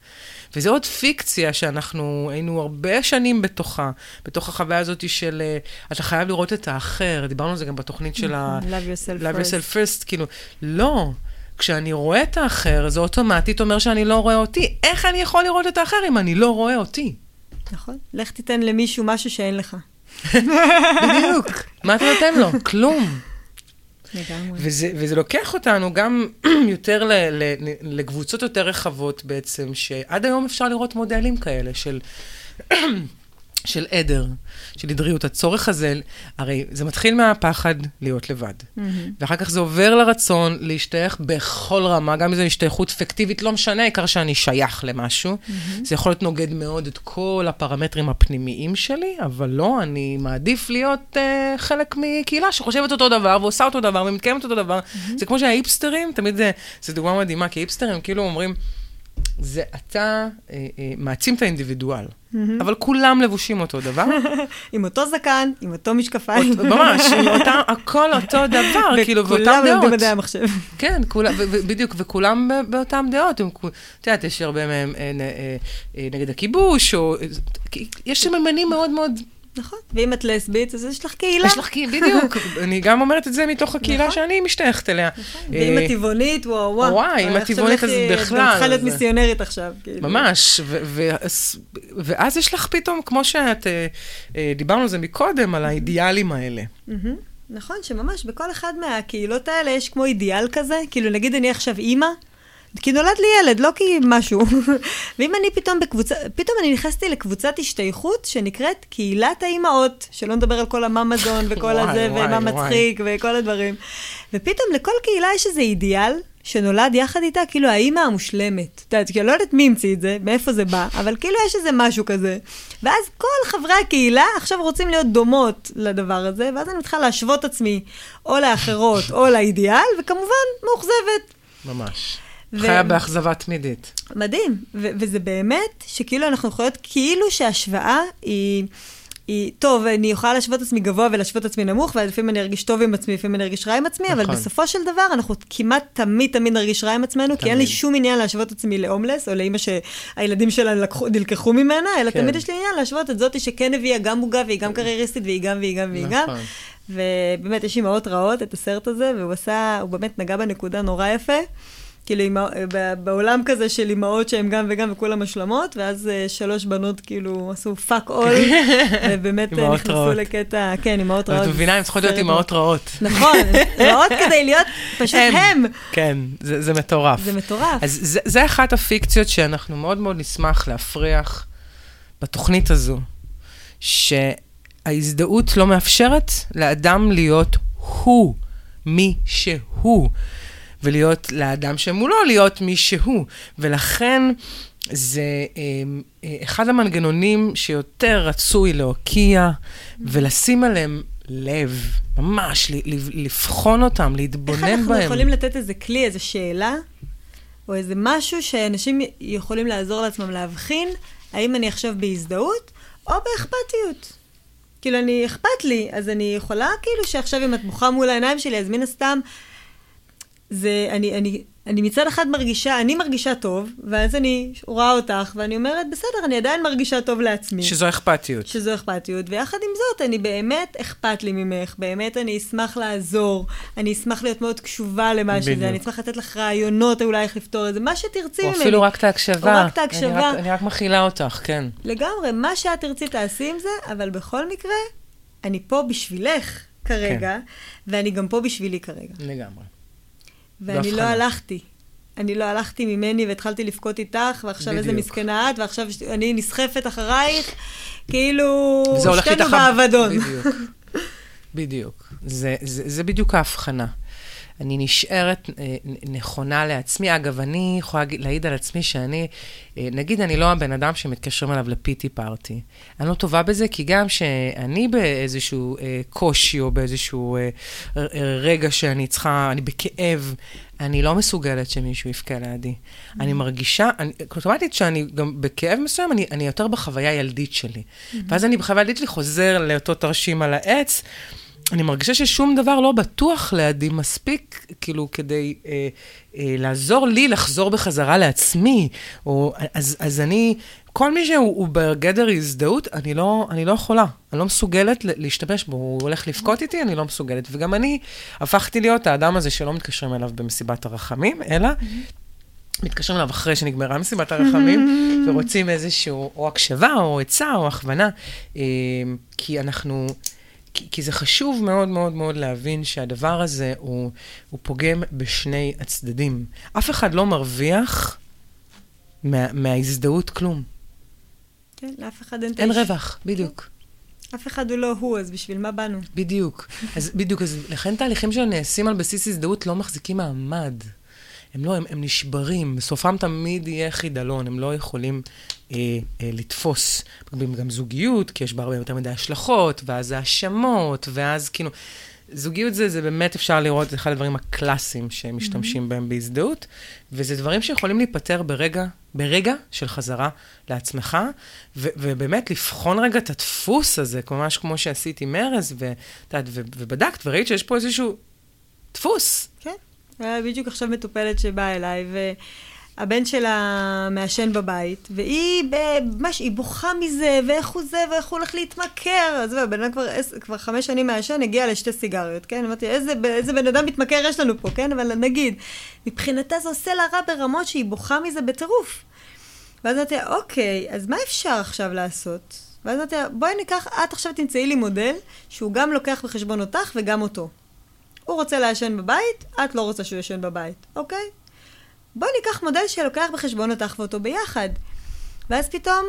וזו עוד פיקציה שאנחנו היינו הרבה שנים בתוכה, בתוך החוויה הזאת של אה, אתה חייב לראות את האחר, דיברנו על זה גם בתוכנית של ה... Love yourself Love first. yourself first, כאילו, לא. כשאני רואה את האחר, זה אוטומטית אומר שאני לא רואה אותי. איך אני יכול לראות את האחר אם אני לא רואה אותי? נכון. לך תיתן למישהו משהו שאין לך. בדיוק. מה אתה נותן לו? כלום. לגמרי. וזה, וזה לוקח אותנו גם יותר ל, ל, לקבוצות יותר רחבות בעצם, שעד היום אפשר לראות מודלים כאלה של... של עדר, של עדריות. הצורך הזה, הרי זה מתחיל מהפחד להיות לבד. Mm-hmm. ואחר כך זה עובר לרצון להשתייך בכל רמה, גם אם זו השתייכות פיקטיבית, לא משנה, העיקר שאני שייך למשהו. Mm-hmm. זה יכול להיות נוגד מאוד את כל הפרמטרים הפנימיים שלי, אבל לא, אני מעדיף להיות uh, חלק מקהילה שחושבת אותו דבר ועושה אותו דבר ומתקיימת אותו דבר. Mm-hmm. זה כמו שההיפסטרים, תמיד זה, זה דוגמה מדהימה, כי היפסטרים כאילו אומרים, זה אתה אה, אה, מעצים את האינדיבידואל, mm-hmm. אבל כולם לבושים אותו דבר. עם אותו זקן, עם אותו משקפיים. אות, ממש, עם אותה, הכל אותו דבר, כאילו, באותן דעות. וכולם לומדים מדעי המחשב. כן, בדיוק, וכולם באותן דעות. את יודעת, יש הרבה מהם אה, אה, אה, נגד הכיבוש, או... יש סממנים מאוד מאוד... נכון, ואם את לסבית, אז יש לך קהילה. יש לך קהילה, בדיוק. אני גם אומרת את זה מתוך הקהילה נכון. שאני משתייכת אליה. נכון, ואם את טבעונית, וואו, וואו. וואי, אם את טבעונית, אז בכלל. את צריכה להיות מיסיונרית עכשיו. כאילו. ממש, ואז יש לך פתאום, כמו שאת, אה, אה, דיברנו על זה מקודם, על האידיאלים האלה. נכון, שממש בכל אחד מהקהילות האלה יש כמו אידיאל כזה. כאילו, נגיד אני עכשיו אימא, כי נולד לי ילד, לא כי משהו. ואם אני פתאום בקבוצה, פתאום אני נכנסתי לקבוצת השתייכות שנקראת קהילת האימהות, שלא נדבר על כל הממזון וכל הזה, ומה מצחיק וכל הדברים. ופתאום לכל קהילה יש איזה אידיאל שנולד יחד איתה, כאילו האימא המושלמת. את יודעת, כי אני לא יודעת מי המציא את זה, מאיפה זה בא, אבל כאילו יש איזה משהו כזה. ואז כל חברי הקהילה עכשיו רוצים להיות דומות לדבר הזה, ואז אני מתחילה להשוות עצמי או לאחרות או לאידיאל, וכמובן, מאוכזבת. ממש. ו... חיה באכזבה תמידית. מדהים, ו- וזה באמת שכאילו אנחנו יכולות, כאילו שהשוואה היא... היא, טוב, אני יכולה להשוות את עצמי גבוה ולהשוות את עצמי נמוך, ולפעמים אני ארגיש טוב עם עצמי, לפעמים אני ארגיש רע עם עצמי, נכון. אבל בסופו של דבר אנחנו כמעט תמיד תמיד נרגיש רע עם עצמנו, תמיד. כי אין לי שום עניין להשוות את עצמי להומלס, או לאימא שהילדים שלה לקחו, נלקחו ממנה, אלא כן. תמיד יש לי עניין להשוות את זאתי שכן הביאה גם עוגה, והיא גם קרייריסטית, והיא גם, והיא גם, והיא נכון. גם. ובאמת, יש אימהות רעות, את הסרט הזה, והוא עשה, הוא באמת נגע בנקודה נורא יפה. כאילו, אימא, בעולם כזה של אימהות שהן גם וגם וכולן מושלמות, ואז אה, שלוש בנות כאילו עשו fuck all, ובאמת אה, נכנסו לקטע, כן, אימהות רעות. את מבינה, הן צריכות להיות אימהות רעות. נכון, רעות כדי להיות פשוט הם. כן, זה מטורף. זה מטורף. אז זה אחת הפיקציות שאנחנו מאוד מאוד נשמח להפריך בתוכנית הזו, שההזדהות לא מאפשרת לאדם להיות הוא, מי שהוא. ולהיות לאדם שמולו, להיות מי שהוא. ולכן זה אה, אה, אחד המנגנונים שיותר רצוי להוקיע ולשים עליהם לב, ממש, לבחון אותם, להתבונן בהם. איך אנחנו יכולים לתת איזה כלי, איזה שאלה, או איזה משהו שאנשים יכולים לעזור לעצמם להבחין, האם אני עכשיו בהזדהות או באכפתיות? כאילו, אני, אכפת לי, אז אני יכולה, כאילו, שעכשיו אם את בוכה מול העיניים שלי, אז מן הסתם זה, אני, אני, אני מצד אחד מרגישה, אני מרגישה טוב, ואז אני רואה אותך, ואני אומרת, בסדר, אני עדיין מרגישה טוב לעצמי. שזו אכפתיות. שזו אכפתיות, ויחד עם זאת, אני באמת אכפת לי ממך, באמת אני אשמח לעזור, אני אשמח להיות מאוד קשובה למה שזה, אני אשמח לתת לך רעיונות אולי איך לפתור את זה, מה שתרצי ממני. או אפילו רק את ההקשבה. או רק את ההקשבה. אני רק, רק מכילה אותך, כן. לגמרי, מה שאת תרצי תעשי עם זה, אבל בכל מקרה, אני פה בשבילך כרגע, כן. ואני גם פה בשבילי כרגע. לגמרי. ואני לא הלכתי. אני לא הלכתי ממני והתחלתי לבכות איתך, ועכשיו בדיוק. איזה מסכנה את, ועכשיו אני נסחפת אחרייך, כאילו, שתינו באבדון. בדיוק, בדיוק. זה, זה, זה בדיוק ההבחנה. אני נשארת אה, נכונה לעצמי. אגב, אני יכולה להעיד על עצמי שאני, אה, נגיד, אני לא הבן אדם שמתקשרים אליו לפיטי פארטי. אני לא טובה בזה, כי גם שאני באיזשהו אה, קושי או באיזשהו רגע שאני צריכה, אני בכאב, אני לא מסוגלת שמישהו יבכה לידי. Mm-hmm. אני מרגישה, אוטומטית שאני גם בכאב מסוים, אני, אני יותר בחוויה הילדית שלי. Mm-hmm. ואז אני בחוויה הילדית שלי חוזר לאותו תרשים על העץ. אני מרגישה ששום דבר לא בטוח לידי מספיק, כאילו, כדי אה, אה, לעזור לי לחזור בחזרה לעצמי. או, אז, אז אני, כל מי שהוא בגדר הזדהות, אני לא, אני לא יכולה. אני לא מסוגלת להשתמש בו. הוא הולך לבכות איתי, אני לא מסוגלת. וגם אני הפכתי להיות האדם הזה שלא מתקשרים אליו במסיבת הרחמים, אלא... מתקשרים אליו אחרי שנגמרה מסיבת הרחמים, ורוצים איזשהו, או הקשבה, או עצה, או הכוונה, אה, כי אנחנו... כי, כי זה חשוב מאוד מאוד מאוד להבין שהדבר הזה הוא, הוא פוגם בשני הצדדים. אף אחד לא מרוויח מה, מההזדהות כלום. כן, לאף אחד אין... אין רווח, בדיוק. אף אחד הוא לא הוא, אז בשביל מה באנו? בדיוק. אז בדיוק, אז לכן תהליכים שנעשים על בסיס הזדהות לא מחזיקים מעמד. הם לא, הם, הם נשברים, בסופם תמיד יהיה חידלון, הם לא יכולים אה, אה, לתפוס. גם זוגיות, כי יש בה הרבה יותר מדי השלכות, ואז האשמות, ואז כאילו... זוגיות זה, זה באמת אפשר לראות, זה אחד הדברים הקלאסיים שהם משתמשים mm-hmm. בהם בהזדהות, וזה דברים שיכולים להיפתר ברגע, ברגע של חזרה לעצמך, ו- ובאמת לבחון רגע את הדפוס הזה, ממש כמו שעשיתי עם ארז, ובדקת וראית שיש פה איזשהו דפוס. היה בדיוק עכשיו מטופלת שבאה אליי, והבן שלה מעשן בבית, והיא ממש, היא בוכה מזה, ואיך הוא זה, ואיך הוא הולך להתמכר. אז זהו, הבן אדם כבר, כבר חמש שנים מעשן, הגיע לשתי סיגריות, כן? אמרתי, איזה, איזה בן אדם מתמכר יש לנו פה, כן? אבל נגיד, מבחינתה זה עושה לה רע ברמות שהיא בוכה מזה בטירוף. ואז אמרתי אוקיי, אז מה אפשר עכשיו לעשות? ואז אמרתי בואי ניקח, את עכשיו תמצאי לי מודל שהוא גם לוקח בחשבון אותך וגם אותו. הוא רוצה לעשן בבית, את לא רוצה שהוא ישן בבית, אוקיי? בואי ניקח מודל שלוקח בחשבון אותך ואותו ביחד. ואז פתאום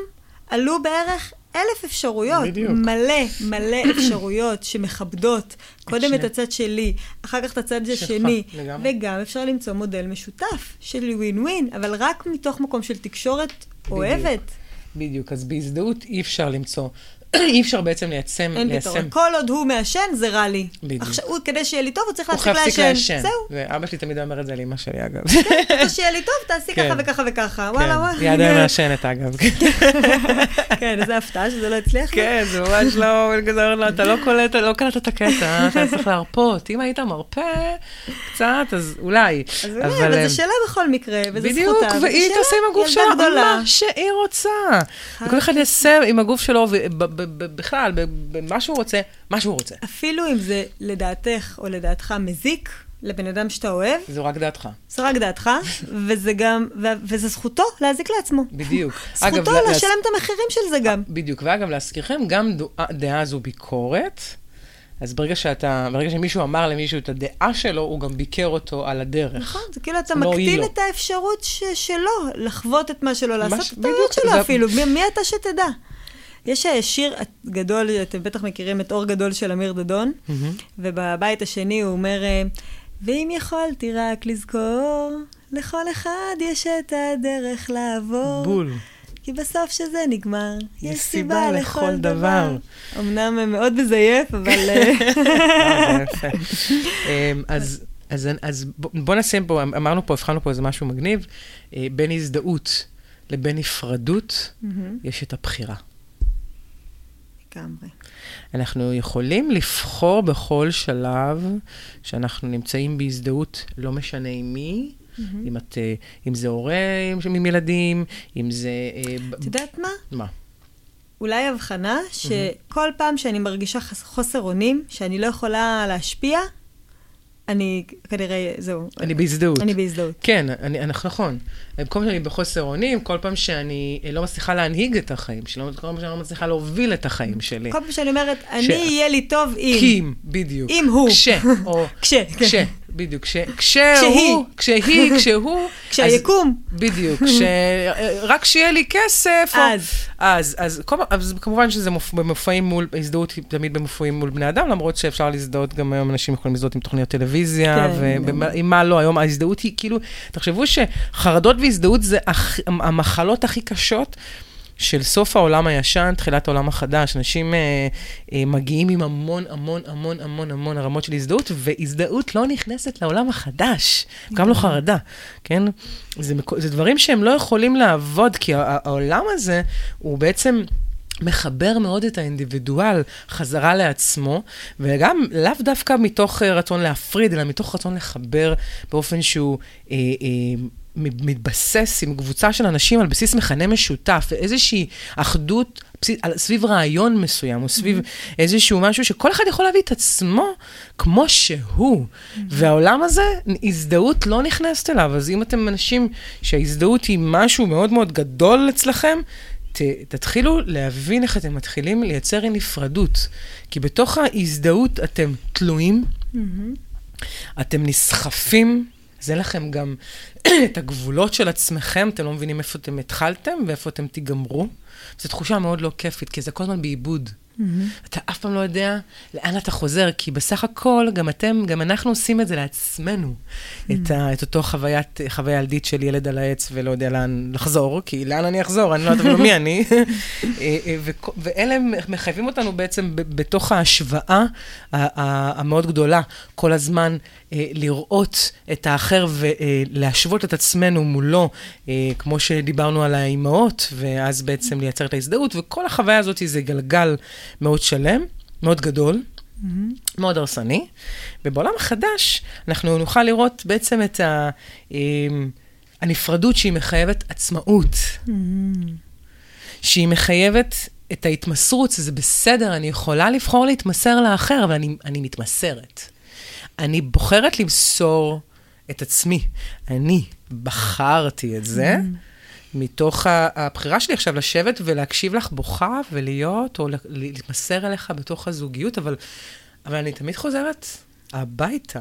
עלו בערך אלף אפשרויות. בדיוק. מלא, מלא אפשרויות שמכבדות קודם את הצד שלי, אחר כך את הצד השני. לגמרי. וגם אפשר למצוא מודל משותף של ווין ווין, אבל רק מתוך מקום של תקשורת בדיוק. אוהבת. בדיוק, אז בהזדהות אי אפשר למצוא אי אפשר בעצם ליישם... אין פתרון. כל עוד הוא מעשן, זה רע לי. בדיוק. עכשיו, הוא, כדי שיהיה לי טוב, הוא צריך להפסיק לעשן. הוא חייב להפסיק לעשן. זהו. ואבא שלי תמיד אומר את זה לאמא שלי, אגב. כן, כדי שיהיה לי טוב, תעשי ככה כן. וככה וככה. וואלה, וואלה. היא עדיין מעשנת, אגב. כן, איזה הפתעה שזה לא הצליח. כן, זה ממש לא... אתה לא קולט, לא קלטת את הקטע, אתה צריך להרפות. אם היית מרפה קצת, אז אולי. אז אולי, אבל זה שאלה בכל מקרה, וזה זכותה. בדיוק, והיא תעשה עם הגוף שלה מה שהיא רוצה. וכל אחד יעשה עם הגוף שלו, בכלל, במה שהוא רוצה, מה שהוא רוצה. אפילו אם זה לדעתך או לדעתך מזיק לבן אדם שאתה אוהב. זו רק דעתך. זו רק דעתך, וזה גם, וזה זכותו להזיק לעצמו. בדיוק. זכותו אגב, לשלם להס... את המחירים של זה גם. בדיוק, ואגב, להזכירכם, גם דעה זו ביקורת. אז ברגע שאתה, ברגע שמישהו אמר למישהו את הדעה שלו, הוא גם ביקר אותו על הדרך. נכון, זה כאילו אתה לא מקטין את האפשרות ש- שלו לחוות את מה שלו, לעשות את הטעויות שלו זה... אפילו. מי, מי אתה שתדע? יש אה, שיר גדול, אתם בטח מכירים את אור גדול של אמיר דדון, mm-hmm. ובבית השני הוא אומר, אה, ואם יכולתי רק לזכור, לכל אחד יש את הדרך לעבור. בול. כי בסוף שזה נגמר, יש, יש סיבה לכל דבר. אמנם מאוד מזייף, אבל... אה, זה יפה. אמ, אז... אז, אז בוא נשים פה, אמרנו פה, הבחנו פה איזה משהו מגניב, בין הזדהות לבין נפרדות, mm-hmm. יש את הבחירה. לגמרי. אנחנו יכולים לבחור בכל שלב שאנחנו נמצאים בהזדהות, לא משנה עם מי, mm-hmm. אם, את, אה, אם זה הורה עם ילדים, אם זה... אה, את יודעת מה? מה? אולי הבחנה שכל mm-hmm. פעם שאני מרגישה חוסר אונים, שאני לא יכולה להשפיע, אני כנראה, זהו. אני בהזדהות. אני בהזדהות. כן, אני, אני, נכון. פעם שאני בחוסר אונים, כל פעם שאני לא מצליחה להנהיג את החיים שלי, כל פעם שאני לא מצליחה להוביל את החיים שלי. כל פעם שאני אומרת, אני אהיה לי טוב אם. כי, בדיוק. אם הוא. כש, או... כש, כש. בדיוק, כש, כשהוא, כשהיא, כשהוא... כשהיקום. בדיוק, כש, רק שיהיה לי כסף. אז. או, אז, אז, כל, אז כמובן שזה מופ, במופעים מול, הזדהות היא תמיד במופעים מול בני אדם, למרות שאפשר להזדהות, גם היום אנשים יכולים להזדהות עם תוכניות טלוויזיה, כן, ועם מה לא, היום ההזדהות היא כאילו, תחשבו שחרדות והזדהות זה המחלות הכי קשות. של סוף העולם הישן, תחילת העולם החדש. אנשים אה, אה, מגיעים עם המון, המון, המון, המון, המון הרמות של הזדהות, והזדהות לא נכנסת לעולם החדש, גם לא חרדה, כן? זה, זה דברים שהם לא יכולים לעבוד, כי העולם הזה הוא בעצם... מחבר מאוד את האינדיבידואל חזרה לעצמו, וגם לאו דווקא מתוך רצון להפריד, אלא מתוך רצון לחבר באופן שהוא אה, אה, מתבסס עם קבוצה של אנשים על בסיס מכנה משותף, ואיזושהי אחדות סביב רעיון מסוים, או סביב mm-hmm. איזשהו משהו שכל אחד יכול להביא את עצמו כמו שהוא. Mm-hmm. והעולם הזה, הזדהות לא נכנסת אליו. אז אם אתם אנשים שההזדהות היא משהו מאוד מאוד גדול אצלכם, ת, תתחילו להבין איך אתם מתחילים לייצר נפרדות. כי בתוך ההזדהות אתם תלויים, Mm-hmm. אתם נסחפים, אז אין לכם גם את הגבולות של עצמכם, אתם לא מבינים איפה אתם התחלתם ואיפה אתם תיגמרו. זו תחושה מאוד לא כיפית, כי זה כל הזמן בעיבוד. Mm-hmm. אתה אף פעם לא יודע לאן אתה חוזר, כי בסך הכל, גם אתם, גם אנחנו עושים את זה לעצמנו. את, ה, את אותו חוויית, חוויה ילדית של ילד על העץ ולא יודע לאן לחזור, כי לאן אני אחזור? אני לא יודעת אפילו מי אני. אה, אה, ואלה מחייבים אותנו בעצם בתוך ההשוואה המאוד גדולה, כל הזמן לראות את האחר ולהשוות את עצמנו מולו, אה, כמו שדיברנו על האימהות, ואז בעצם לייצר את ההזדהות, וכל החוויה הזאת זה גלגל מאוד שלם, מאוד גדול. מאוד הרסני, ובעולם החדש אנחנו נוכל לראות בעצם את ה, אמ, הנפרדות שהיא מחייבת עצמאות, Mm-hmm. שהיא מחייבת את ההתמסרות, זה בסדר, אני יכולה לבחור להתמסר לאחר, אבל אני, אני מתמסרת. אני בוחרת למסור את עצמי. אני בחרתי את זה. מתוך ה- הבחירה שלי עכשיו לשבת ולהקשיב לך בוכה ולהיות, או להתמסר אליך בתוך הזוגיות, אבל, אבל אני תמיד חוזרת הביתה.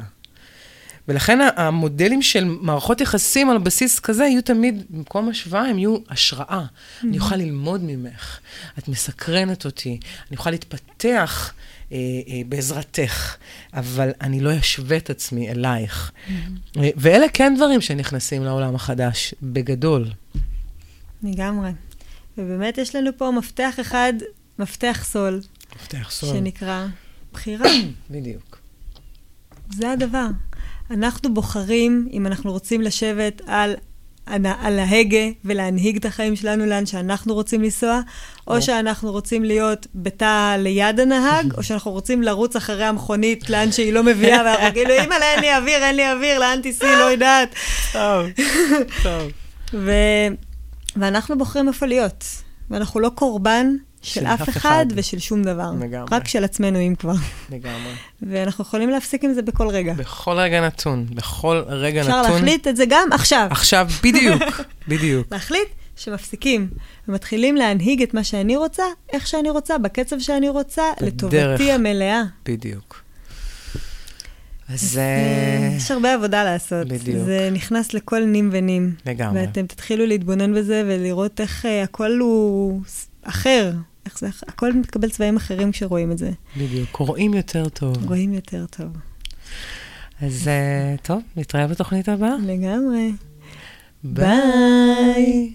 ולכן המודלים של מערכות יחסים על בסיס כזה יהיו תמיד, במקום השוואה, הם יהיו השראה. אני אוכל ללמוד ממך, את מסקרנת אותי, אני אוכל להתפתח אה, אה, בעזרתך, אבל אני לא אשווה את עצמי אלייך. אה, ואלה כן דברים שנכנסים לעולם החדש, בגדול. לגמרי. ובאמת יש לנו פה מפתח אחד, מפתח סול, מפתח סול. שנקרא בחירה. בדיוק. זה הדבר. אנחנו בוחרים אם אנחנו רוצים לשבת על, על ההגה ולהנהיג את החיים שלנו לאן שאנחנו רוצים לנסוע, או. שאנחנו רוצים להיות בתא ליד הנהג, או שאנחנו רוצים לרוץ אחרי המכונית לאן שהיא לא מביאה, ואנחנו כאילו, אימא'לה, אין לי אוויר, אין לי אוויר, לאן תיסעי, לא יודעת. טוב, טוב. ואנחנו בוחרים איפה להיות. ואנחנו לא קורבן של, של אף אחד אחד. ושל שום דבר. לגמרי. רק של עצמנו, אם כבר. לגמרי. ואנחנו יכולים להפסיק עם זה בכל רגע. בכל רגע נתון, בכל רגע אפשר נתון. להחליט את זה גם עכשיו. עכשיו, בדיוק, בדיוק. להחליט שמפסיקים ומתחילים להנהיג את מה שאני רוצה, איך שאני רוצה, בקצב שאני רוצה, בדרך. לטובתי המלאה. בדיוק. אז אה, אה, יש הרבה עבודה לעשות. בדיוק. זה נכנס לכל נים ונים. לגמרי. ואתם תתחילו להתבונן בזה ולראות איך אה, הכל הוא אחר. איך זה, הכל מתקבל צבעים אחרים כשרואים את זה. בדיוק. רואים יותר טוב. רואים יותר טוב. אז אה, טוב, נתראה בתוכנית הבאה. לגמרי. ביי.